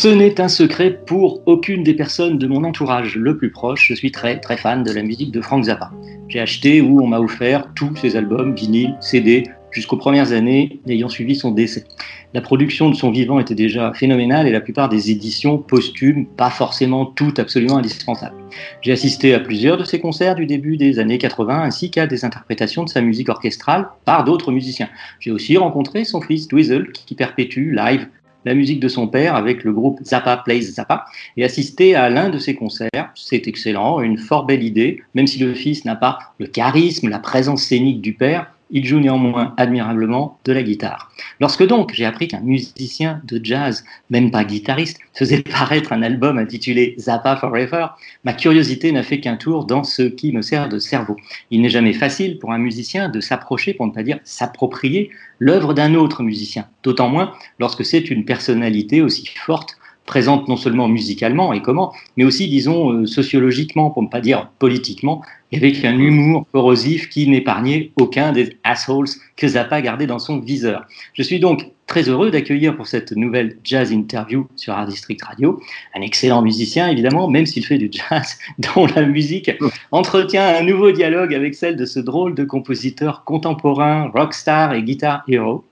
Ce n'est un secret pour aucune des personnes de mon entourage le plus proche. Je suis très très fan de la musique de Frank Zappa. J'ai acheté ou on m'a offert tous ses albums, vinyle, CD, jusqu'aux premières années ayant suivi son décès. La production de son vivant était déjà phénoménale et la plupart des éditions posthumes, pas forcément toutes absolument indispensables. J'ai assisté à plusieurs de ses concerts du début des années 80 ainsi qu'à des interprétations de sa musique orchestrale par d'autres musiciens. J'ai aussi rencontré son fils Dweezil qui perpétue live la musique de son père avec le groupe Zappa Plays Zappa et assisté à l'un de ses concerts. C'est excellent, une fort belle idée, même si le fils n'a pas le charisme, la présence scénique du père, il joue néanmoins admirablement de la guitare. Lorsque donc j'ai appris qu'un musicien de jazz, même pas guitariste, faisait paraître un album intitulé Zappa Forever, ma curiosité n'a fait qu'un tour dans ce qui me sert de cerveau. Il n'est jamais facile pour un musicien de s'approcher, pour ne pas dire s'approprier, l'œuvre d'un autre musicien, d'autant moins lorsque c'est une personnalité aussi forte présente non seulement musicalement et comment, mais aussi, disons, euh, sociologiquement, pour ne pas dire politiquement, avec un humour corrosif qui n'épargnait aucun des assholes que Zappa gardait dans son viseur. Je suis donc très heureux d'accueillir pour cette nouvelle jazz interview sur Art District Radio un excellent musicien, évidemment, même s'il fait du jazz, dont la musique entretient un nouveau dialogue avec celle de ce drôle de compositeur contemporain, rockstar et guitar hero.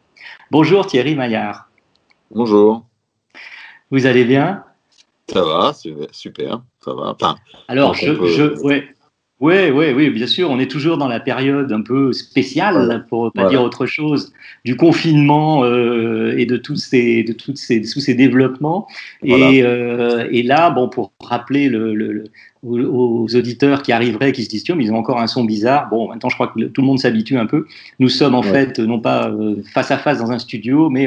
Bonjour Thierry Maillard. Bonjour. Vous allez bien? Ça va, super, ça va. Enfin, Alors, je, peut- je, ouais. Ouais, ouais, oui, bien sûr. On est toujours dans la période un peu spéciale, pour pas Voilà. dire autre chose, du confinement euh, et de tous ces, de toutes ces, tous ces développements. Et, euh, et là, bon, pour rappeler le, le- le- aux, auditeurs qui arriveraient, qui se disent, tiens, mais ils ont encore un son bizarre. Bon, maintenant, je crois que tout le monde s'habitue un peu. Nous sommes en Ouais. fait non pas euh, face à face dans un studio, mais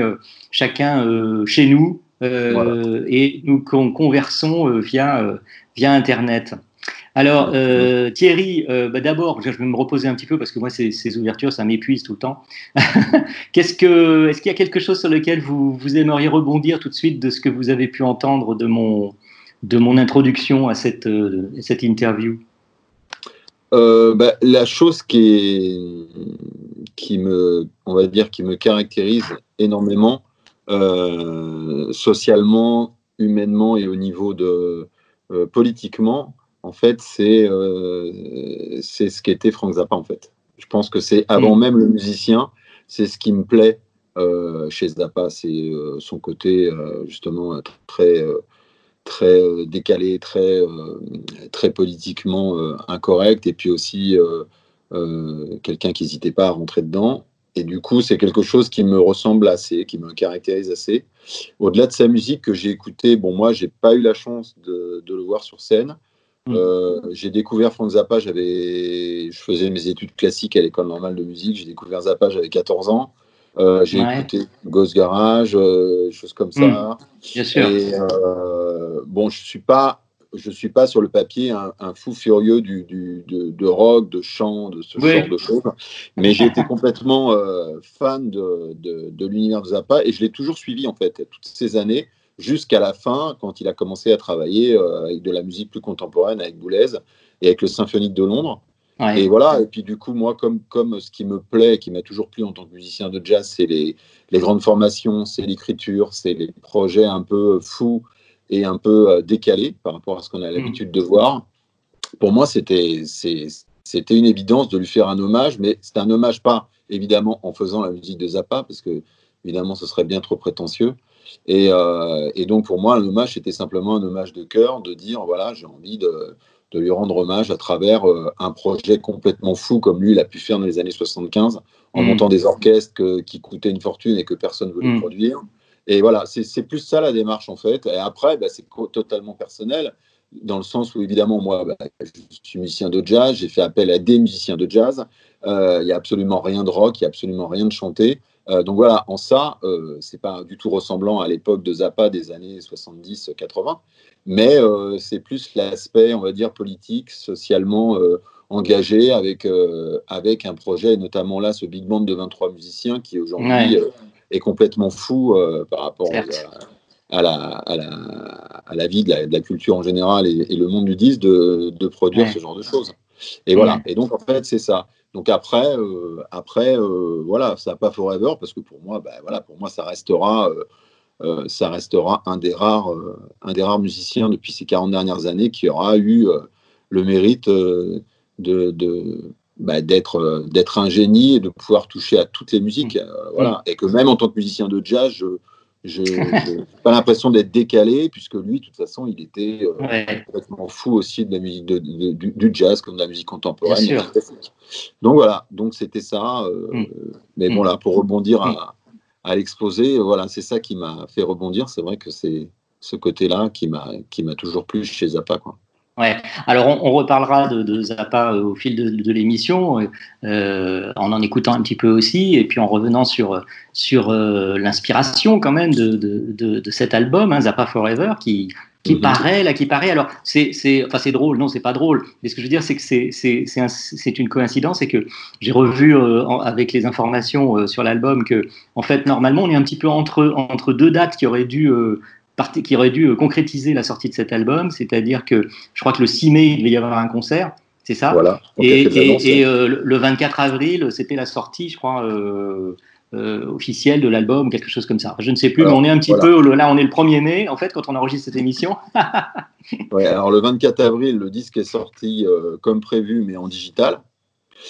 chacun chez nous. Euh, Voilà. Et nous con- conversons euh, via, euh, via Internet. Alors, euh, Thierry, euh, bah, d'abord, je vais me reposer un petit peu parce que moi, ces, ces ouvertures, ça m'épuise tout le temps. Qu'est-ce que, est-ce qu'il y a quelque chose sur lequel vous, vous aimeriez rebondir tout de suite de ce que vous avez pu entendre de mon, de mon introduction à cette, euh, à cette interview? Bah, la chose qui, est, qui me, on va dire, qui me caractérise énormément, euh, socialement, humainement et au niveau de euh, politiquement, en fait, c'est euh, c'est ce qu'était Frank Zappa, en fait. Je pense que c'est avant même le musicien, c'est ce qui me plaît chez Zappa, c'est son côté justement très très décalé, très, très politiquement incorrect, et puis aussi quelqu'un qui n'hésitait pas à rentrer dedans. Et du coup, c'est quelque chose qui me ressemble assez, qui me caractérise assez. Au-delà de sa musique que j'ai écoutée, bon, moi, j'ai pas eu la chance de, de le voir sur scène. Mm. Euh, j'ai découvert Frank Zappa, j'avais, je faisais mes études classiques à l'école normale de musique. J'ai découvert Zappa, j'avais 14 ans. Euh, j'ai Ouais. écouté Ghost Garage, euh, choses comme ça. Bien sûr. Et euh, bon, je suis pas, je suis pas sur le papier un, un fou furieux du, du- de, de rock, de chant, de ce Oui. genre de choses. Mais j'ai été complètement euh, fan de, de, de l'univers de Zappa et je l'ai toujours suivi en fait toutes ces années jusqu'à la fin quand il a commencé à travailler euh, avec de la musique plus contemporaine avec Boulez et avec le Symphonique de Londres. Ouais. Et voilà, et puis du coup, moi, comme, comme ce qui me plaît, qui m'a toujours plu en tant que musicien de jazz, c'est les, les grandes formations, c'est l'écriture, c'est les projets un peu fous et un peu euh, décalés par rapport à ce qu'on a l'habitude de voir. Pour moi, c'était une évidence de lui faire un hommage, mais c'est un hommage pas évidemment en faisant la musique de Zappa, parce que évidemment, ce serait bien trop prétentieux. Et, euh, et donc, pour moi, un hommage, c'était simplement un hommage de cœur, de dire, voilà, j'ai envie de, de lui rendre hommage à travers euh, un projet complètement fou comme lui, il a pu faire dans les années 75, en Mm. montant des orchestres que- qui coûtaient une fortune et que personne ne voulait Mm. produire. Et voilà, c'est plus ça la démarche en fait. Et après, bah, c'est totalement personnel. dans le sens où évidemment moi bah, je suis musicien de jazz, j'ai fait appel à des musiciens de jazz. Euh, Il n'y a absolument rien de rock, il n'y a absolument rien de chanté. Euh, donc voilà, en ça, euh, c'est pas du tout ressemblant à l'époque de Zappa des années 70-80, mais euh, c'est plus l'aspect, on va dire, politique, socialement euh, engagé avec, euh, avec un projet, notamment là, ce big band de 23 musiciens qui aujourd'hui Ouais. Est complètement fou euh, par rapport à, la, à, la, à la vie de la, de la culture en général et, et le monde du disque de, de produire Ouais. ce genre de choses. Et voilà. Et donc, en fait, c'est ça. Donc après, euh, après euh, voilà, ça n'a pas forever parce que pour moi, bah, voilà, pour moi, ça restera, euh, ça restera un des rares, euh, un des rares musiciens depuis ces 40 dernières années qui aura eu euh, le mérite de, de- bah, d'être, euh, d'être un génie et de pouvoir toucher à toutes les musiques, euh, voilà. Et que même en tant que musicien de jazz, je je n'ai pas l'impression d'être décalé puisque lui, de toute façon, il était euh, Ouais. complètement fou aussi de la musique de, de- du, du jazz comme de la musique contemporaine. Donc voilà, donc c'était ça. euh, Mm. Mais bon Mm. là, pour rebondir Mm. à, à l'exposé, voilà, c'est ça qui m'a fait rebondir. C'est vrai que c'est ce côté-là qui m'a qui m'a toujours plu chez Zappa, quoi. Ouais. Alors, on, on reparlera de, de Zappa euh, au fil de, de l'émission, euh, euh, en en écoutant un petit peu aussi, et puis en revenant sur, sur euh, l'inspiration quand même de, de, cet album, hein, Zappa Forever, qui, qui Mhm. paraît là, qui paraît. Alors, c'est, c'est, enfin, c'est drôle. Non, c'est pas drôle. Mais ce que je veux dire, c'est que c'est, c'est, c'est, un- c'est une coïncidence, c'est que j'ai revu euh, en- avec les informations sur l'album que, en fait, normalement, on est un petit peu entre entre deux dates qui auraient dû qui aurait dû euh, concrétiser la sortie de cet album, c'est-à-dire que je crois que le 6 mai, il devait y avoir un concert, c'est ça? Voilà. Et, et- et, euh, le- le 24 avril, c'était la sortie, je crois, euh, euh, officielle de l'album, quelque chose comme ça. Je ne sais plus, Alors, mais on est un petit voilà. peu, là on est le 1er mai, en fait, quand on enregistre cette émission. Ouais, alors le 24 avril, le disque est sorti comme prévu, mais en digital.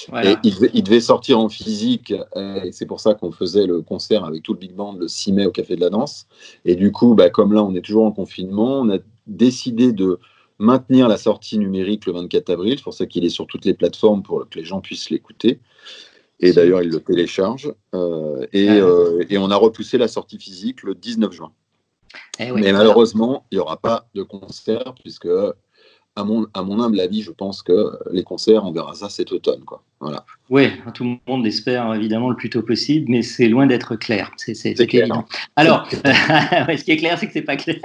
Voilà. Et il devait, il devait sortir en physique, euh, et c'est pour ça qu'on faisait le concert avec tout le big band le 6 mai au Café de la Danse. Et du coup, bah, comme là, on est toujours en confinement, on a décidé de maintenir la sortie numérique le 24 avril. C'est pour ça qu'il est sur toutes les plateformes pour que les gens puissent l'écouter. Et d'ailleurs, ils le téléchargent. Euh, et, Ah. euh, et on a repoussé la sortie physique le 19 juin. Eh oui. Mais malheureusement, il n'y aura pas de concert, puisque, à mon, humble avis, je pense que les concerts, on verra ça cet automne. Quoi. Voilà. Oui, tout le monde l'espère évidemment le plus tôt possible, mais c'est loin d'être clair. C'est évident. Alors, ce qui est clair, c'est que c'est pas clair.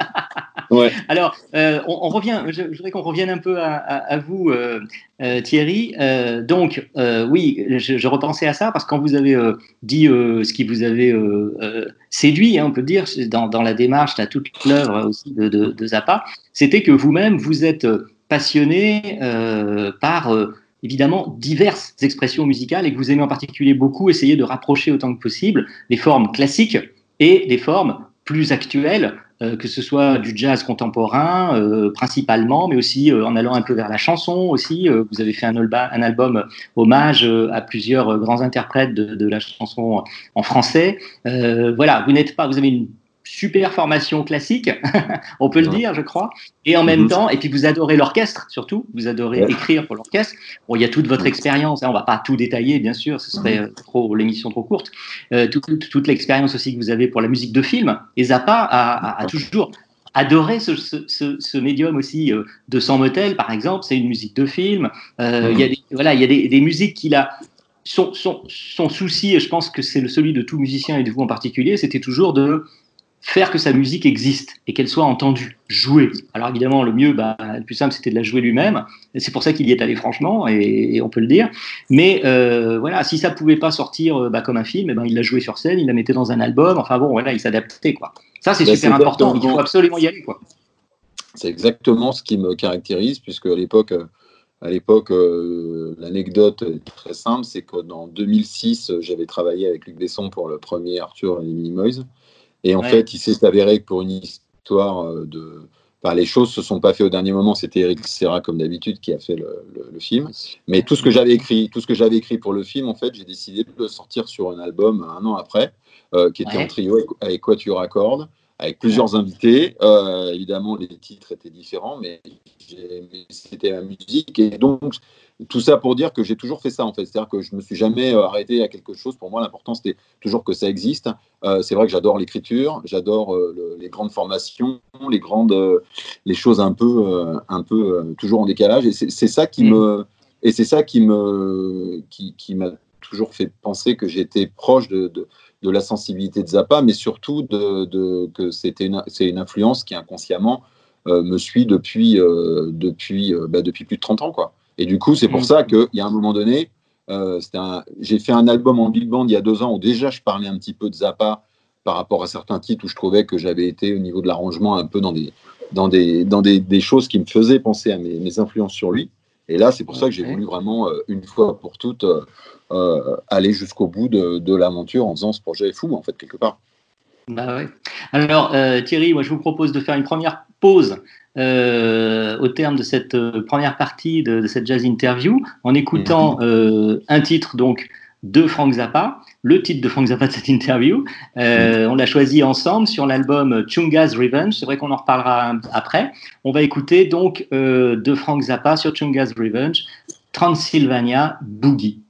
Ouais. Alors, euh, on, on revient. Je, je voudrais qu'on revienne un peu à, à- à vous, euh, euh, Thierry. Donc, oui, je, je repensais à ça parce que quand vous avez dit ce qui vous avait séduit, hein, on peut dire, dans, dans la démarche, là, toute l'œuvre aussi de, de, de Zappa, c'était que vous-même vous êtes passionné par évidemment diverses expressions musicales et que vous aimez en particulier beaucoup essayer de rapprocher autant que possible les formes classiques et des formes plus actuelles, euh, que ce soit du jazz contemporain euh, principalement, mais aussi euh, en allant un peu vers la chanson aussi. Vous avez fait un, un album hommage à plusieurs grands interprètes de, de la chanson en français. Voilà, vous n'êtes pas, vous avez une super formation classique, on peut le dire, je crois. Et en même Mhm. temps, et puis vous adorez l'orchestre surtout, vous adorez Ouais. écrire pour l'orchestre. Bon, il y a toute votre expérience, hein, on va pas tout détailler, bien sûr, ce serait euh, trop l'émission trop courte. Euh, tout- toute toute l'expérience aussi que vous avez pour la musique de film. Et Zappa a, a- a toujours adoré ce, ce, ce, ce médium aussi euh, de Sans Motel, par exemple, c'est une musique de film. Euh, Il y a des, voilà, il y a des, des musiques qu'il a. Son, son, son souci, et je pense que c'est celui de tout musicien et de vous en particulier, c'était toujours de faire que sa musique existe et qu'elle soit entendue, jouée. Alors évidemment, le mieux, bah, le plus simple, c'était de la jouer lui-même. C'est pour ça qu'il y est allé franchement, et, et on peut le dire. Mais euh, voilà, si ça pouvait pas sortir euh, bah, comme un film, eh ben, il l'a joué sur scène, il la mettait dans un album. Enfin bon, voilà, il s'adaptait quoi. Ça, c'est Bah, super important. Il faut absolument y aller quoi. C'est exactement ce qui me caractérise, puisque à l'époque, euh, à l'époque, euh, l'anecdote est très simple, c'est que dans 2006, euh, j'avais travaillé avec Luc Besson pour le premier Arthur et les Minimoys, et en Ouais. fait, il s'est avéré que pour une histoire euh, de, enfin, les choses se sont pas fait au dernier moment. C'était Eric Serra comme d'habitude qui a fait le, le- le film. Mais tout ce que j'avais écrit, tout ce que j'avais écrit pour le film, en fait, j'ai décidé de le sortir sur un album un an après, euh, qui était Ouais. en trio avec, Quatuor cordes. Avec plusieurs invités. Euh, évidemment, les titres étaient différents, mais, mais c'était la musique. Et donc, tout ça pour dire que j'ai toujours fait ça, en fait. C'est-à-dire que je ne me suis jamais euh, arrêté à quelque chose. Pour moi, l'important, c'était toujours que ça existe. Euh, c'est vrai que j'adore l'écriture, j'adore euh, les grandes formations, les grandes, les choses un peu, un peu toujours en décalage. Et c'est ça qui Mm. me, et c'est ça qui me, qui, qui m'a toujours fait penser que j'étais proche de, de, de la sensibilité de Zappa, mais surtout de, de- que c'était une, c'est une influence qui inconsciemment euh, me suit depuis, euh, depuis, euh, bah, depuis plus de 30 ans, quoi. Et du coup, c'est pour Mm. ça qu'il y a un moment donné, un- j'ai fait un album en big band il y a deux ans où déjà je parlais un petit peu de Zappa par rapport à certains titres où je trouvais que j'avais été au niveau de l'arrangement un peu dans des, dans des, dans des, des choses qui me faisaient penser à mes, mes influences sur lui. Et là, c'est pour ça que j'ai voulu vraiment, euh, une fois pour toutes, euh, euh, aller jusqu'au bout de, de l'aventure en faisant ce projet fou, en fait, quelque part. Bah ouais. Alors euh, Thierry, moi je vous propose de faire une première pause euh, au terme de cette première partie de, de cette jazz interview en écoutant euh, un titre donc de Frank Zappa, le titre de Frank Zappa de cette interview. Euh, on l'a choisi ensemble sur l'album Chunga's Revenge. C'est vrai qu'on en reparlera après. On va écouter donc euh, de Frank Zappa sur Chunga's Revenge, Transylvania Boogie.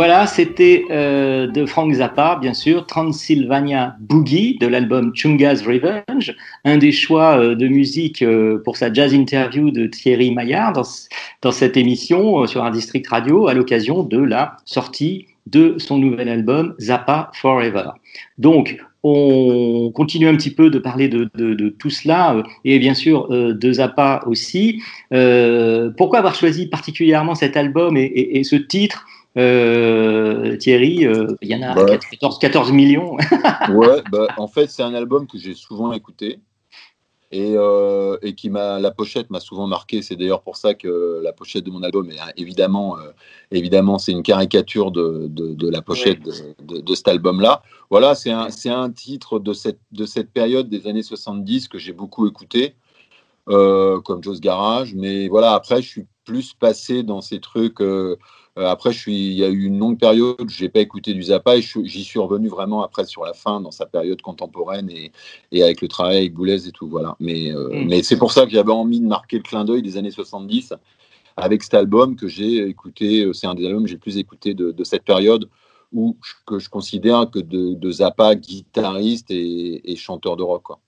Voilà, c'était euh, de Frank Zappa, bien sûr, Transylvania Boogie de l'album Chunga's Revenge, un des choix euh, de musique euh, pour sa jazz interview de Thierry Maillard dans, cette émission sur un district radio à l'occasion de la sortie de son nouvel album Zappa Forever. Donc, on continue un petit peu de parler de, tout cela et bien sûr de Zappa aussi. pourquoi avoir choisi particulièrement cet album et ce titre? Euh, Thierry, euh, il y en a Bah. 14, 14 millions. Ouais, bah, en fait, c'est un album que j'ai souvent écouté et, euh, et qui m'a la pochette m'a souvent marqué. C'est d'ailleurs pour ça que la pochette de mon album est hein, évidemment, évidemment, c'est une caricature de, de, de la pochette de, de- de cet album-là. Voilà, c'est un, c'est un titre de cette, de cette période des années 70 que j'ai beaucoup écouté, comme Joe's Garage. Mais voilà, après, je suis plus passé dans ces trucs. Euh, après, je suis, il y a eu une longue période où j'ai pas écouté du Zappa et je j'y suis revenu vraiment après sur la fin, dans sa période contemporaine et, et avec le travail avec Boulez et tout. Voilà. Mais, euh, Mm. mais c'est pour ça que j'avais envie de marquer le clin d'œil des années 70 avec cet album que j'ai écouté. euh, C'est un des albums que j'ai le plus écouté de, de cette période où je- que je considère que de, de Zappa, guitariste et, et chanteur de rock. Quoi.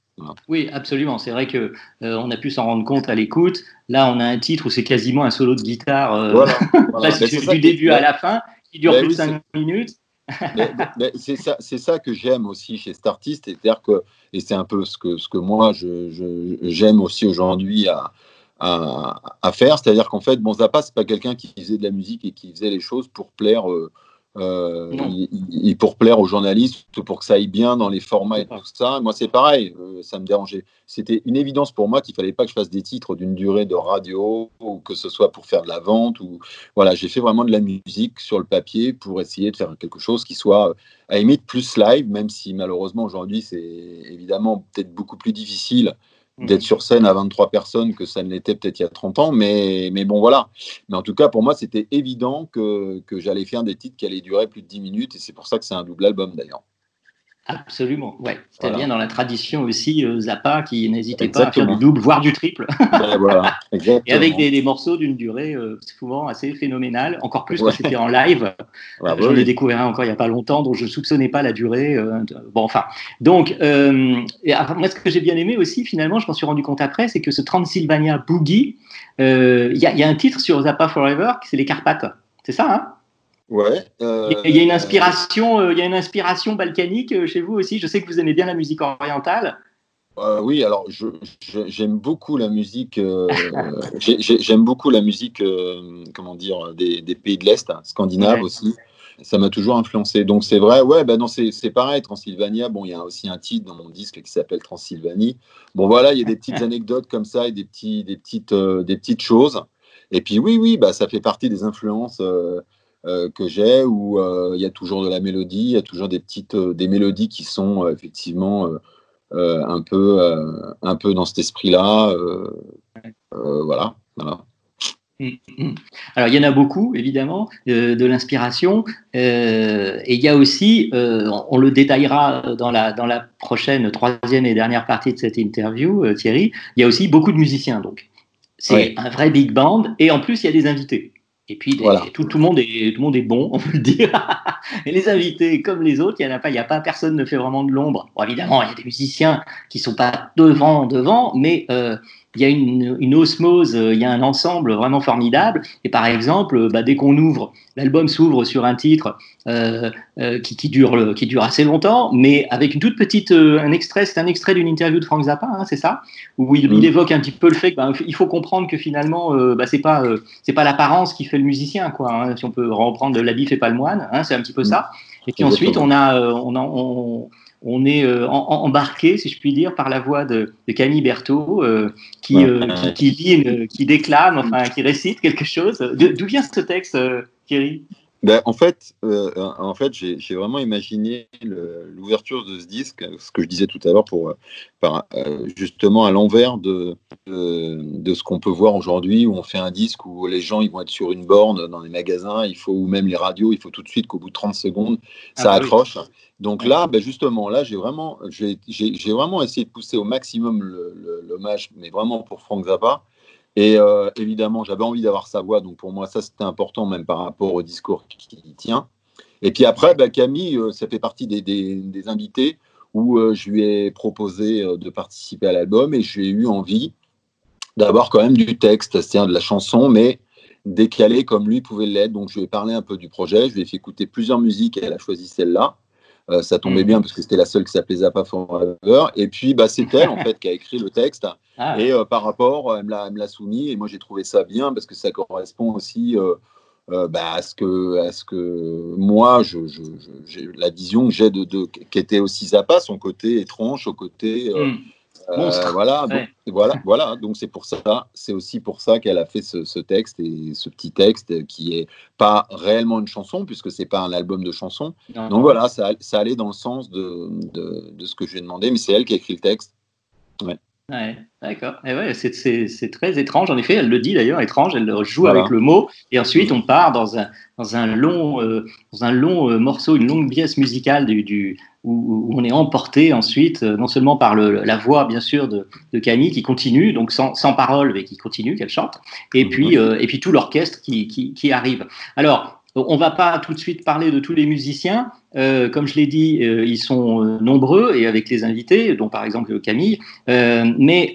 Oui, absolument. C'est vrai que euh, on a pu s'en rendre compte à l'écoute. Là, on a un titre où c'est quasiment un solo de guitare euh, Voilà. voilà. du début à la fin, qui dure plus de oui, 5 minutes. C'est ça, ça que j'aime aussi chez cet artiste, et c'est un peu ce que, ce que moi j'aime aussi aujourd'hui à, à, à faire, c'est-à-dire qu'en fait, bon, Zappa, c'est pas quelqu'un qui faisait de la musique et qui faisait les choses pour plaire, euh, euh, il- il- pour plaire aux journalistes, pour que ça aille bien dans les formats et tout ça. Moi, c'est pareil, euh, ça me dérangeait. C'était une évidence pour moi qu'il fallait pas que je fasse des titres d'une durée de radio ou que ce soit pour faire de la vente ou voilà, j'ai fait vraiment de la musique sur le papier pour essayer de faire quelque chose qui soit euh, à limite plus live, même si malheureusement aujourd'hui c'est évidemment peut-être beaucoup plus difficile. D'être sur scène à 23 personnes que ça ne l'était peut-être il y a 30 ans, mais, mais bon voilà. Mais en tout cas pour moi c'était évident que, que j'allais faire des titres qui allaient durer plus de 10 minutes et c'est pour ça que c'est un double album d'ailleurs. Absolument. Ouais. C'était Voilà. bien dans la tradition aussi euh, Zappa qui n'hésitait pas à faire du double, voire du triple, Ben voilà, et avec des, des morceaux d'une durée euh, souvent assez phénoménale. Encore plus Ouais. quand c'était en live. Ah, J'en oui. ai découvert encore il n'y a pas longtemps, dont je ne soupçonnais pas la durée. euh, de- bon, enfin. Donc, et après, moi, ce que j'ai bien aimé aussi, finalement, je m'en suis rendu compte après, c'est que ce Transylvania Boogie, il y, y a un titre sur Zappa Forever, c'est les Carpates. C'est ça, hein? Ouais. euh, Il y a- une inspiration, euh, il y a une inspiration balkanique euh, chez vous aussi. Je sais que vous aimez bien la musique orientale. Euh, oui, alors je- je- j'aime beaucoup la musique. euh, j'ai- j'ai- j'aime beaucoup la musique, euh, comment dire, des, des pays de l'Est, hein, scandinaves Ouais. aussi. Ça m'a toujours influencé. Donc c'est vrai, ouais, ben non, c'est pareil. Transylvania, bon, il y a aussi un titre dans mon disque qui s'appelle Transylvanie. Bon, voilà, il y a des petites anecdotes comme ça et des, petits, des, petites, des petites choses. Et puis oui, oui, bah, ça fait partie des influences euh, que j'ai où euh, il y a toujours de la mélodie, il y a toujours des petites euh, des mélodies qui sont effectivement un peu un peu dans cet esprit-là. voilà, voilà. Mm, mm. Alors, il y en a beaucoup, évidemment, de l'inspiration. Euh, et il y a aussi, euh, on, on le détaillera dans la, dans la prochaine, troisième et dernière partie de cette interview, euh, Thierry, il y a aussi beaucoup de musiciens. Donc, c'est Ouais. un vrai big band. Et en plus, il y a des invités. Et puis, des- Voilà. tout, tout, le monde est, tout le monde est bon, on peut le dire. et les invités, comme les autres, il n'y en a pas, il y a pas personne ne fait vraiment de l'ombre. Bon, évidemment, il y a des musiciens qui sont pas devant, devant, mais euh, il y a une, une osmose, euh, il y a un ensemble vraiment formidable. Et par exemple, euh, bah, dès qu'on ouvre, l'album s'ouvre sur un titre euh, euh, qui, qui, dure, le- qui dure assez longtemps, mais avec une toute petite, euh, un extrait, c'est un extrait d'une interview de Frank Zappa, hein, c'est ça, où il, Mm. il évoque un petit peu le fait qu'il faut comprendre que finalement, euh, bah, c'est pas, euh, c'est pas l'apparence qui fait le musicien, quoi. hein, si on peut reprendre l'habit fait pas le moine, hein, c'est un petit peu ça. Et puis ensuite, on a, euh, on, a, on, on est euh, en- embarqué, si je puis dire, par la voix de, de Camille Berthaud, euh, qui, euh, qui, qui lit, une- qui déclame, enfin, qui récite quelque chose. D'où vient ce texte, euh, Thierry? Ben, en fait, euh, en fait, j'ai vraiment imaginé l'ouverture de ce disque, ce que je disais tout à l'heure, pour euh, par, euh, justement à l'envers de, de, de ce qu'on peut voir aujourd'hui, où on fait un disque où les gens ils vont être sur une borne dans les magasins, il faut ou même les radios, il faut tout de suite qu'au bout de 30 secondes, ça Ah, bah oui. accroche. Donc là, ben justement, là, j'ai vraiment, j'ai vraiment essayé de pousser au maximum l'hommage, mais vraiment pour Frank Zappa. Et euh, évidemment, j'avais envie d'avoir sa voix, donc pour moi, ça c'était important, même par rapport au discours qui tient. Et puis après, bah, Camille, euh, ça fait partie des, des, des invités où euh, je lui ai proposé de participer à l'album et j'ai eu envie d'avoir quand même du texte, c'est-à-dire de la chanson, mais décalé comme lui pouvait l'être. Donc je lui ai parlé un peu du projet, je lui ai fait écouter plusieurs musiques et elle a choisi celle-là. Euh, ça tombait Mhm. bien parce que c'était la seule qui s'appelait Zappa Forever. Et puis bah, c'est elle en fait qui a écrit le texte. Ah, Et euh, par rapport, elle me l'a- soumis et moi j'ai trouvé ça bien parce que ça correspond aussi euh, euh, bah, à, ce que, à ce que moi, je, je- je- j'ai la vision que j'ai de, de qu'était aussi Zappa, son côté étrange, au côté hmm. voilà, Ouais. donc, voilà, voilà. Donc c'est pour ça, c'est aussi pour ça qu'elle a fait ce, ce texte et ce petit texte qui est pas réellement une chanson puisque c'est pas un album de chansons. Non, Donc voilà, ça, ça allait dans le sens de, de, de ce que je lui ai demandé, mais c'est elle qui a écrit le texte. Ouais, d'accord. Et ouais, c'est- très étrange. En effet, elle le dit d'ailleurs, étrange. Elle joue Voilà. avec le mot. Et ensuite, on part dans un, dans un long, euh, dans un long euh, morceau, une longue pièce musicale du, du, où, où on est emporté ensuite, euh, non seulement par le, la voix, bien sûr, de, de Camille qui continue, donc sans, sans parole, mais qui continue, qu'elle chante, et, Mhm. puis, euh, et puis tout l'orchestre qui, qui, qui arrive. Alors, on va pas tout de suite parler de tous les musiciens. Euh, comme je l'ai dit, euh, ils sont euh, nombreux et avec les invités, dont par exemple Camille. Mais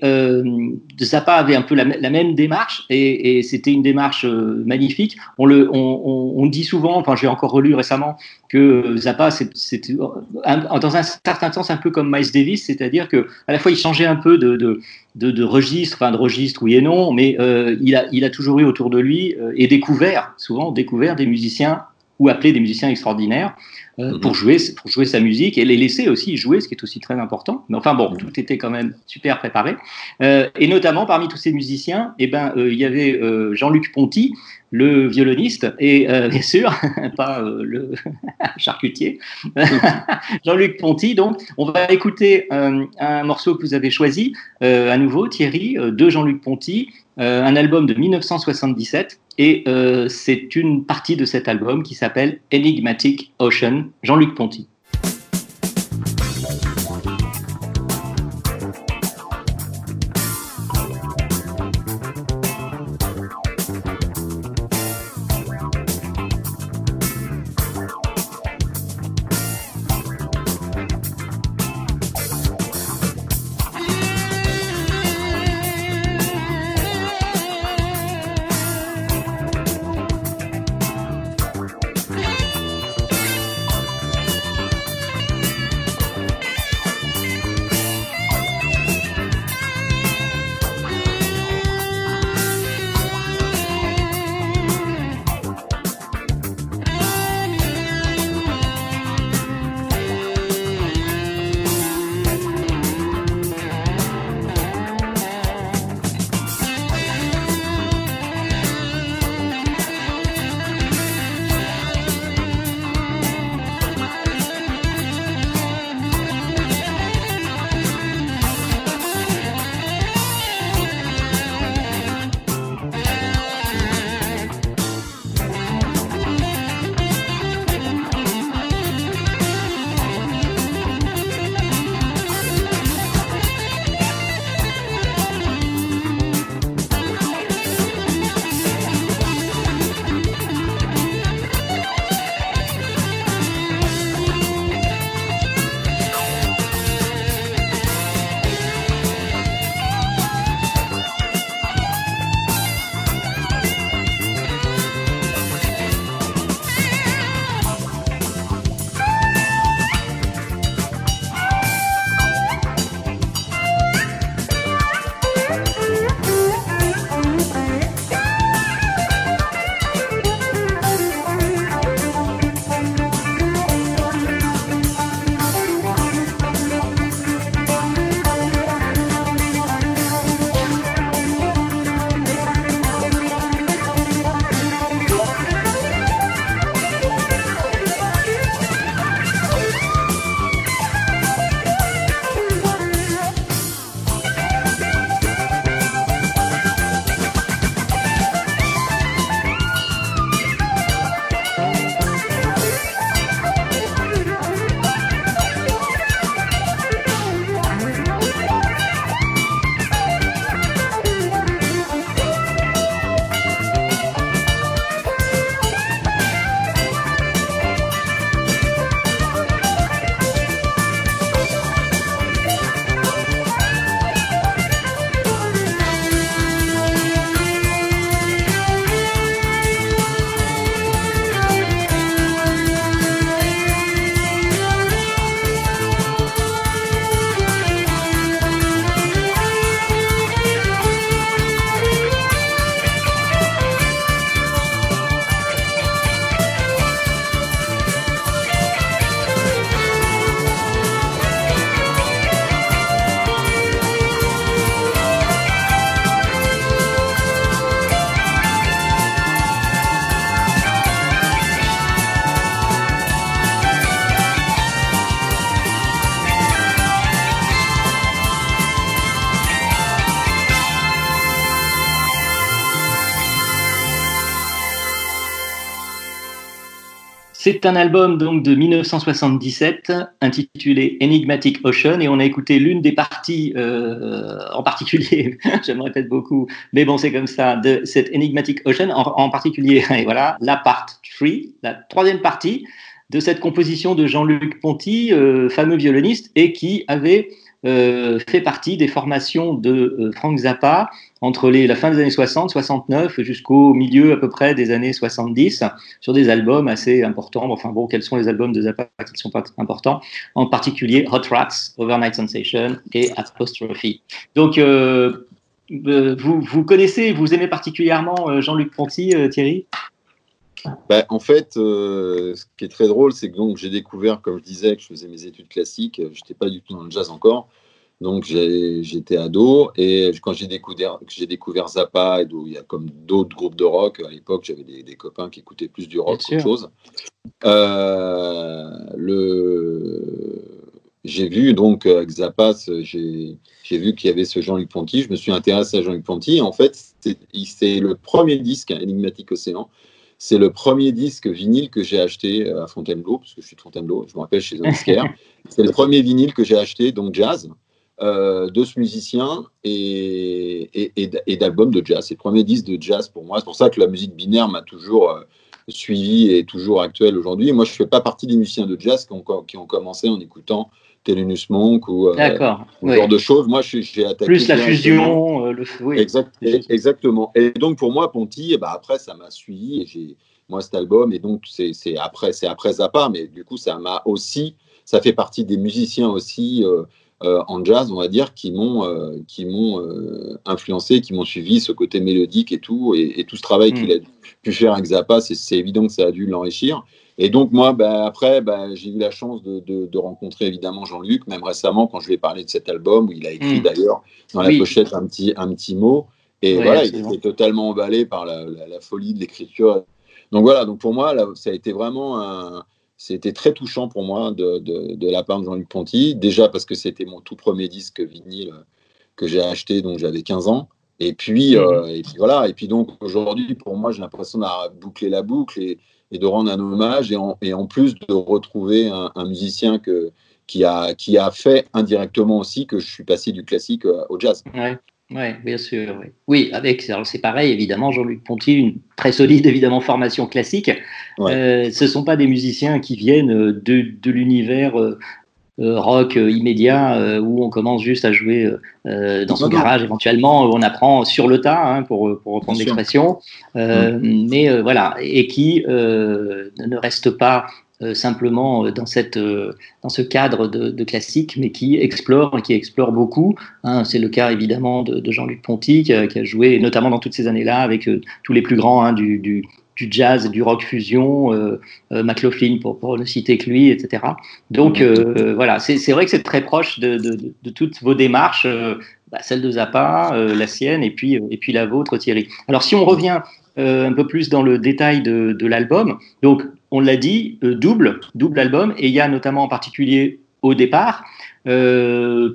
Zappa avait un peu la, même démarche et, c'était une démarche magnifique. On le, on, dit souvent, enfin j'ai encore relu récemment que Zappa c'était dans un certain sens un peu comme Miles Davis, c'est-à-dire que à la fois il changeait un peu de, de de, de registre, enfin de registre oui et non, mais il, a, il a toujours eu autour de lui et découvert, souvent découvert des musiciens ou appelé des musiciens extraordinaires euh, pour, jouer, pour jouer sa musique et les laisser aussi jouer, ce qui est aussi très important. Mais enfin bon, tout était quand même super préparé. Euh, et notamment parmi tous ces musiciens, eh ben, euh, il y avait euh, Jean-Luc Ponty, le violoniste, et euh, bien sûr, pas euh, le charcutier, Jean-Luc Ponty. Donc, on va écouter euh, un morceau que vous avez choisi, euh, à nouveau, Thierry, euh, de Jean-Luc Ponty, euh, un album de 1977. Et euh, c'est une partie de cet album qui s'appelle Enigmatic Ocean, Jean-Luc Ponty. C'est un album donc de 1977 intitulé Enigmatic Ocean et on a écouté l'une des parties euh, en particulier, je me répète beaucoup, mais bon c'est comme ça, de cette Enigmatic Ocean en, particulier, et voilà, la part 3, la troisième partie de cette composition de Jean-Luc Ponty, euh, fameux violoniste, et qui avait euh, fait partie des formations de euh, Frank Zappa entre la fin des années 60, 69 jusqu'au milieu à peu près des années 70 sur des albums assez importants. Enfin bon, quels sont les albums de Zappa qui ne sont pas importants? En particulier Hot Rats, Overnight Sensation et Apostrophe. Donc euh, vous, vous connaissez, vous aimez particulièrement Jean-Luc Ponty, Thierry? Bah, en fait, euh, ce qui est très drôle, c'est que donc j'ai découvert, comme je disais, que je faisais mes études classiques. Je n'étais pas du tout dans le jazz encore. Donc j'étais ado et quand j'ai découvert, découvert Zappa, et il y a comme d'autres groupes de rock, à l'époque j'avais des, copains qui écoutaient plus du rock qu'autre chose. Euh, le... J'ai vu donc avec Zappa, j'ai vu qu'il y avait ce Jean-Luc Ponty, je me suis intéressé à Jean-Luc Ponty. En fait, c'est le premier disque, Enigmatic Océan, c'est le premier disque vinyle que j'ai acheté euh, à Fontainebleau, parce que je suis de Fontainebleau, je me rappelle chez un disquaire. c'est le premier vinyle que j'ai acheté, donc jazz, euh, de ce musicien et, et, et d'albums de jazz. C'est le premier disque de jazz pour moi. C'est pour ça que la musique binaire m'a toujours euh, suivi et toujours actuelle aujourd'hui. Moi, je ne fais pas partie des musiciens de jazz qui ont, qui ont commencé en écoutant Thelonious Monk ou euh, ce genre de choses. Moi, j'ai attaqué. Plus la fusion, euh, le oui, exact, Exactement. Et donc, pour moi, Ponty, ben, après, ça m'a suivi. Et j'ai, moi, cet album, et donc, c'est après, après Zappa, mais du coup, ça m'a aussi. Ça fait partie des musiciens aussi. Euh, en jazz, on va dire, qui m'ont qui m'ont influencé, qui m'ont suivi ce côté mélodique et tout, et, tout ce travail hmm. qu'il a pu faire avec Zappa, c'est évident que ça a dû l'enrichir. Et donc, moi, bah, après, bah, j'ai eu la chance de, de, rencontrer évidemment Jean-Luc, même récemment, quand je lui ai parlé de cet album, où il a écrit hmm. d'ailleurs dans la pochette un petit, un petit mot. Et voilà, il était totalement emballé par la, la, folie de l'écriture. Donc voilà, donc pour moi, là, ça a été vraiment un. C'était très touchant pour moi de, de, de la part de Jean-Luc Ponty. Déjà parce que c'était mon tout premier disque vinyle que j'ai acheté, donc j'avais 15 ans. Et puis, hmm. euh, et puis voilà. Et puis donc aujourd'hui, pour moi, j'ai l'impression d'avoir bouclé la boucle. Et, et de rendre un hommage et en, et en plus de retrouver un, musicien que, qui, a, qui a fait indirectement aussi que je suis passé du classique euh, au jazz. Oui, bien sûr. Oui, oui avec, c'est pareil, évidemment, Jean-Luc Ponty, une très solide, évidemment, formation classique. Euh, ce ne sont pas des musiciens qui viennent de, de l'univers euh, euh, rock euh, immédiat euh, où on commence juste à jouer dans son garage éventuellement, où on apprend sur le tas, hein, pour, pour, reprendre l'expression, mais voilà, et qui ne reste pas simplement dans, cette, dans ce cadre de, de, classique, mais qui explore et qui explore beaucoup. Hein. c'est le cas évidemment de, de Jean-Luc Ponty, qui a, qui a, joué notamment dans toutes ces années-là avec tous les plus grands hein, du, du, du jazz, du rock fusion, euh, euh, McLaughlin pour, pour ne citer que lui, etc. Donc euh, voilà, c'est vrai que c'est très proche de, de, de, toutes vos démarches, bah, celle de Zappa, la sienne et puis, et puis la vôtre Thierry. Alors si on revient un peu plus dans le détail de, de l'album, donc on l'a dit, double, double album, et il y a notamment en particulier au départ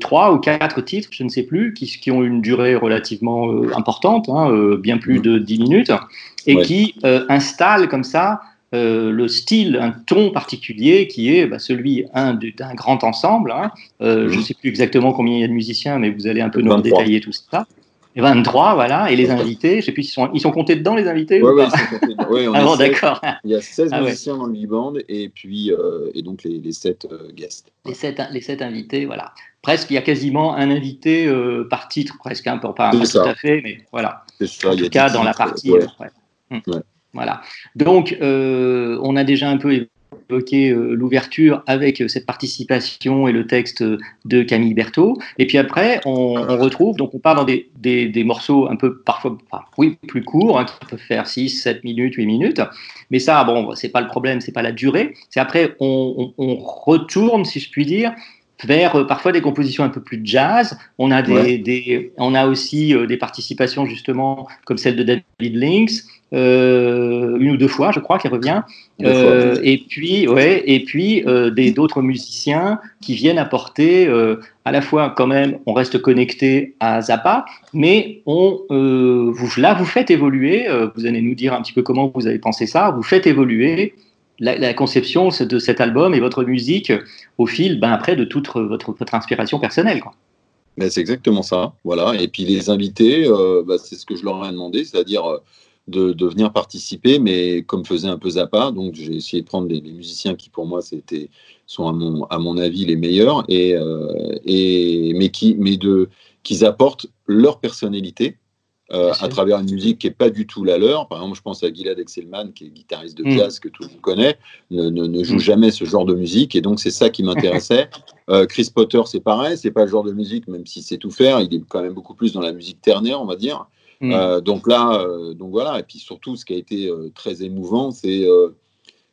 trois ou quatre titres, je ne sais plus, qui, qui ont une durée relativement importante, hein, bien plus de dix minutes et qui euh, installe comme ça euh, le style, un ton particulier qui est bah, celui d'un grand ensemble. Hein. Euh, je ne sais plus exactement combien il y a de musiciens, mais vous allez un peu nous détailler tout ça. Et 23, voilà, et les invités, je sais plus, ils sont, ils sont comptés dedans, les invités Oui, ouais, ouais, ah bon, d'accord. Il y a 16 ah musiciens dans le big-band et puis, et donc les, les 7 guests. Les 7, les 7 invités, voilà. Presque, il y a quasiment un invité par titre, presque, un peu, pas, tout à fait, mais voilà. en tout cas, dans la partie. Mm. Voilà. Donc, euh, on a déjà un peu évoqué euh, l'ouverture avec euh, cette participation et le texte de Camille Berthaud. Et puis après, on, retrouve, donc on part dans des, des, morceaux un peu parfois, oui, plus courts, hein, qui peuvent faire 6, 7 minutes, 8 minutes. Mais ça, bon, c'est pas le problème, c'est pas la durée. C'est après, on, on, retourne, si je puis dire, vers parfois des compositions un peu plus jazz. On a, des, des on a aussi des participations justement comme celle de David Lynx, euh, une ou deux fois, je crois, qui revient. Euh, et puis, ouais, et puis euh, des d'autres musiciens qui viennent apporter à la fois quand même, on reste connecté à Zappa, mais on, vous, là, vous faites évoluer. vous allez nous dire un petit peu comment vous avez pensé ça. Vous faites évoluer la, la conception de cet album et votre musique au fil, ben, après, de toute votre, votre inspiration personnelle. Quoi. Ben, c'est exactement ça. Voilà. Et puis les invités, euh, bah, c'est ce que je leur ai demandé, c'est-à-dire euh, de, de, venir participer, mais comme faisait un peu Zappa. Donc j'ai essayé de prendre des, musiciens qui, pour moi, c'était sont à mon, à mon avis les meilleurs, et, euh, et mais qui, mais de qu'ils apportent leur personnalité. Euh, à travers une musique qui n'est pas du tout la leur. Par exemple, je pense à Gilad Excelman, qui est guitariste de jazz, mmh. que tout le monde connaît, ne, ne, ne joue mmh. jamais ce genre de musique. Et donc, c'est ça qui m'intéressait. euh, Chris Potter, c'est pareil, c'est pas le genre de musique, même s'il sait tout faire, il est quand même beaucoup plus dans la musique ternaire, on va dire. Mmh. Euh, donc là, euh, donc voilà. Et puis surtout, ce qui a été euh, très émouvant, c'est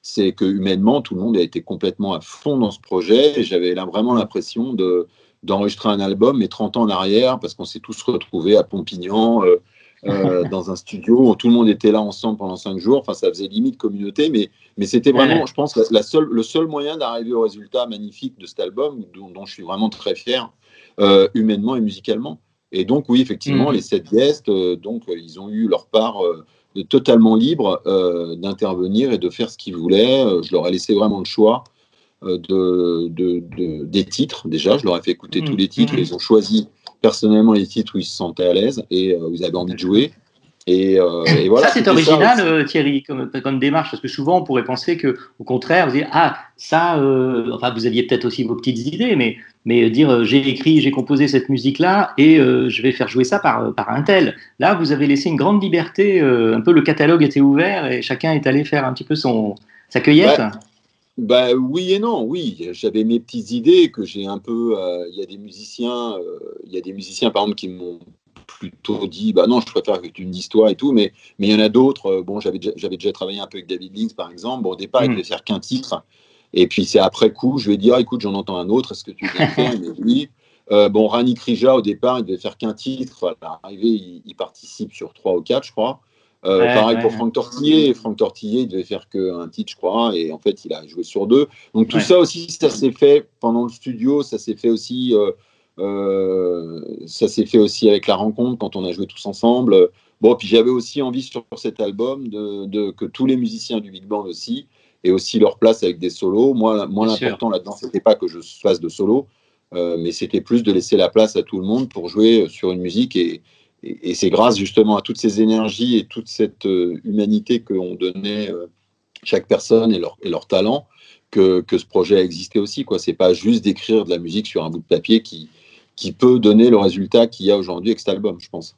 c'est que humainement, tout le monde a été complètement à fond dans ce projet. Et j'avais là, vraiment l'impression de d'enregistrer un album, mais 30 ans en arrière, parce qu'on s'est tous retrouvés à Pompignan, euh, euh, dans un studio, où tout le monde était là ensemble pendant cinq jours. Enfin, ça faisait limite communauté, mais, mais c'était vraiment, je pense, la, la seule, le seul moyen d'arriver au résultat magnifique de cet album, dont, dont je suis vraiment très fier, euh, humainement et musicalement. Et donc, oui, effectivement, mmh. les sept guests, euh, donc, ils ont eu leur part euh, totalement libre euh, d'intervenir et de faire ce qu'ils voulaient. je leur ai laissé vraiment le choix. euh, De, de, de, des titres déjà. Je leur ai fait écouter mmh. tous les titres. Ils ont choisi personnellement les titres où ils se sentaient à l'aise et euh, où ils avaient envie de jouer. Et, euh, et voilà, ça, c'est original, ça euh, Thierry, comme, comme, démarche, parce que souvent, on pourrait penser que, au contraire, vous dites, ah, ça, euh, enfin, vous aviez peut-être aussi vos petites idées, mais, mais dire, j'ai écrit, j'ai composé cette musique-là, et je vais faire jouer ça par, par un tel. Là, vous avez laissé une grande liberté, un peu le catalogue était ouvert, et chacun est allé faire un petit peu son, sa cueillette. Bah, bah, oui et non, oui. J'avais mes petites idées que j'ai un peu. Il euh, y a des musiciens, il euh, y a des musiciens par exemple qui m'ont plutôt dit bah non je préfère que tu me dises toi et tout mais mais il y en a d'autres. Euh, bon j'avais j'avais déjà travaillé un peu avec David Lynch par exemple. Bon au départ mmh. il devait faire qu'un titre. Et puis c'est après coup je vais dire écoute j'en entends un autre. Est-ce que tu veux faire? Mais oui. Euh, bon Rani Krija au départ il devait faire qu'un titre. À l'arrivée il, il, participe sur trois ou quatre je crois. Euh, ouais, pareil ouais, pour Franck Tortillé. Franck Tortillé, il devait faire qu'un titre, je crois, et en fait, il a joué sur deux. Donc tout ça aussi, ça s'est fait pendant le studio, ça s'est fait aussi, euh, ça s'est fait aussi avec la rencontre quand on a joué tous ensemble. Bon, puis j'avais aussi envie sur cet album de, de, que tous les musiciens du big band aussi aient aussi leur place avec des solos. Moi, moi l'important là-dedans, c'était pas que je fasse de solo, euh, mais c'était plus de laisser la place à tout le monde pour jouer sur une musique et et, et c'est grâce justement à toutes ces énergies et toute cette euh, humanité qu'ont donné euh, chaque personne et leur, et leur talent que, que, ce projet a existé aussi. Ce n'est pas juste d'écrire de la musique sur un bout de papier qui, qui peut donner le résultat qu'il y a aujourd'hui avec cet album, je pense.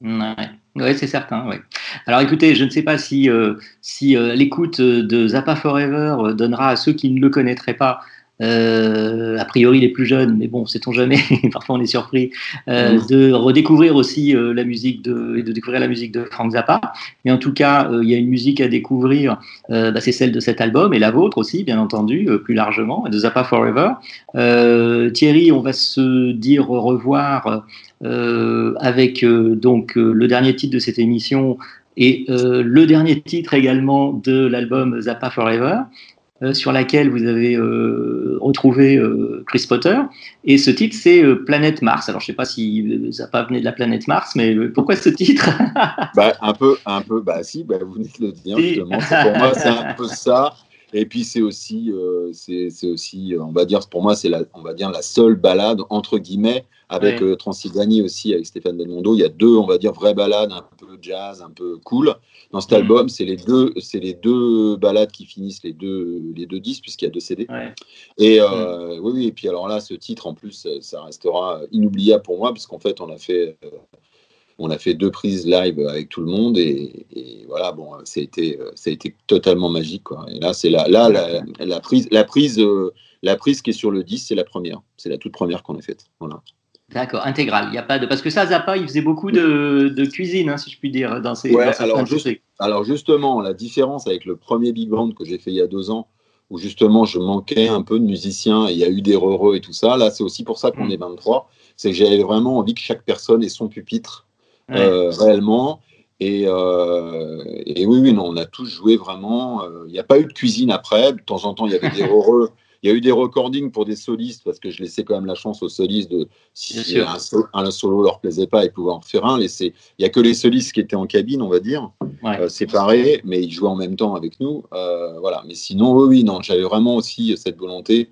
Ouais c'est certain. Ouais. Alors écoutez, je ne sais pas si, euh, euh, l'écoute de Zappa Forever donnera à ceux qui ne le connaîtraient pas euh, priori les plus jeunes, mais bon, sait-on jamais, parfois on est surpris, euh, mmh. de redécouvrir aussi euh, la musique de, et de découvrir la musique de Frank Zappa. Mais en tout cas, euh, il y a une musique à découvrir, euh, bah, c'est celle de cet album et la vôtre aussi, bien entendu, euh, plus largement, de Zappa Forever. Thierry, on va se dire au revoir avec donc le dernier titre de cette émission et le dernier titre également de l'album Zappa Forever. Euh, sur laquelle vous avez euh, retrouvé euh, Chris Potter. Et ce titre, c'est Planète Mars. Alors, je ne sais pas si ça pas venu de la planète Mars, mais pourquoi ce titre? Bah, Un peu, un peu, bah si, bah, vous venez de le dire, justement. Pour moi, c'est un peu ça. Et puis c'est aussi, euh, c'est aussi, on va dire, pour moi, c'est la, on va dire la seule balade entre guillemets avec euh, Transylvanie aussi avec Stéphane Belmondo. Il y a deux, on va dire, vraies balades, un peu jazz, un peu cool. Dans cet mmh. album, c'est les deux, c'est les deux balades qui finissent les deux, les deux disques puisqu'il y a deux CD. Ouais. Et euh, mmh. oui, oui. Et puis alors là, ce titre en plus, ça restera inoubliable pour moi puisqu'en fait, on a fait euh, on a fait deux prises live avec tout le monde et, et voilà bon ça a été ça a été totalement magique quoi. et là c'est là là la, la, prise la prise euh, la prise qui est sur le 10 c'est la première c'est la toute première qu'on a faite voilà D'accord, intégrale. Il y a pas de parce que ça Zappa, il faisait beaucoup de, de cuisine, hein, si je puis dire, dans ses. Ouais, dans alors, juste, alors justement, la différence avec le premier big band que j'ai fait il y a deux ans, où justement je manquais un peu de musiciens, et il y a eu des heureux et tout ça. Là, c'est aussi pour ça qu'on mmh. est 23, c'est que j'avais vraiment envie que chaque personne ait son pupitre ouais. euh, réellement. Et, euh, et, oui, oui, non, on a tous joué vraiment. Il euh, n'y a pas eu de cuisine après. De temps en temps, il y avait des heureux. Il y a eu des recordings pour des solistes parce que je laissais quand même la chance aux solistes de si un, so- un solo leur plaisait pas, ils pouvaient en refaire un. Il y a que les solistes qui étaient en cabine, on va dire, Ouais. euh, séparés, mais ils jouaient en même temps avec nous. Euh, voilà. Mais sinon, oui, oui, non, j'avais vraiment aussi cette volonté.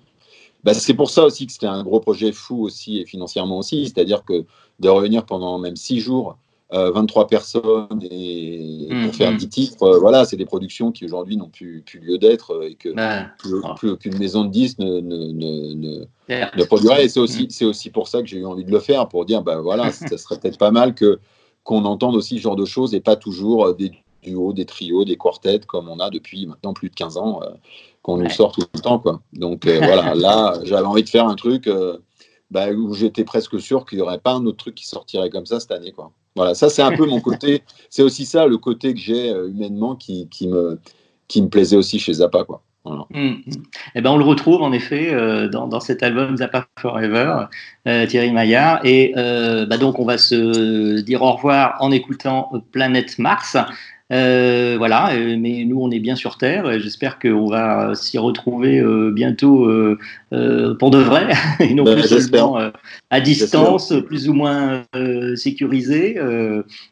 Bah, c'est pour ça aussi que c'était un gros projet fou aussi et financièrement aussi, c'est-à-dire que de revenir pendant même six jours, euh, 23 personnes et pour faire mm. 10 titres, euh, voilà, c'est des productions qui aujourd'hui n'ont plus, plus lieu d'être euh, et que plus, plus aucune maison de disques ne, ne, produirait. Et c'est aussi, c'est aussi pour ça que j'ai eu envie de le faire, pour dire, bah voilà, ça serait peut-être pas mal que qu'on entende aussi ce genre de choses et pas toujours euh, des duos, des trios, des quartets comme on a depuis maintenant plus de 15 ans, euh, qu'on nous sort tout le temps. Quoi. Donc voilà, là, j'avais envie de faire un truc bah, où j'étais presque sûr qu'il n'y aurait pas un autre truc qui sortirait comme ça cette année. Quoi. Voilà, ça c'est un peu mon côté, c'est aussi ça le côté que j'ai euh, humainement qui, qui, me, qui me plaisait aussi chez Zappa. Quoi. Voilà. Mm. Eh ben, on le retrouve en effet euh, dans, dans cet album Zappa Forever, euh, Thierry Maillard. Et euh, bah, donc, on va se dire au revoir en écoutant Planète Mars. Euh, voilà, euh, mais nous, on est bien sur Terre. et J'espère qu'on va s'y retrouver euh, bientôt euh, pour de vrai, et non Ben, plus seulement à distance, plus ou moins sécurisé.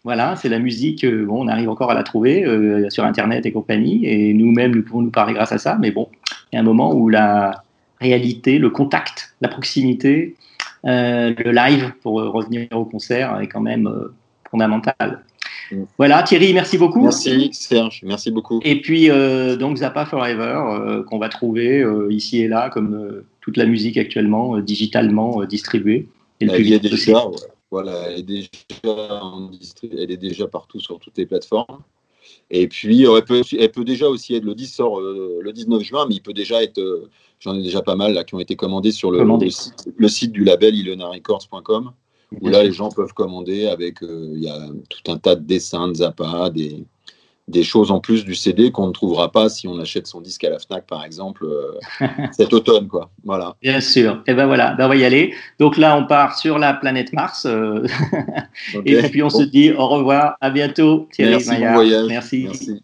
Voilà, c'est la musique. bon, on arrive encore à la trouver sur Internet et compagnie, et nous-mêmes, nous pouvons nous parler grâce à ça. Mais bon, il y a un moment où la réalité, le contact, la proximité, le live, pour revenir au concert, est quand même fondamental. Voilà, Thierry, merci beaucoup. Merci Serge, merci beaucoup. Et puis, euh, donc, Zappa Forever, euh, qu'on va trouver euh, ici et là, comme toute la musique actuellement, digitalement distribuée. Et le Elle est déjà, ouais. voilà, elle est déjà, en distri- elle est déjà partout sur toutes les plateformes. Et puis, elle peut, elle peut déjà aussi être, le 10 sort le 19 juin, mais il peut déjà être, j'en ai déjà pas mal là, qui ont été commandés sur le, Commandés. le site, le site du label ilenarecords.com, où là, les gens peuvent commander avec, euh, il y a tout un tas de dessins de Zappa, des, des choses en plus du CD qu'on ne trouvera pas si on achète son disque à la FNAC, par exemple, euh, cet automne, quoi. Voilà. Bien sûr. Et ben voilà, ben on va y aller. Donc là, on part sur la planète Mars. euh, et puis on Bon. se dit au revoir, à bientôt, Thierry Merci, bon Maillard. voyage. Merci. Merci.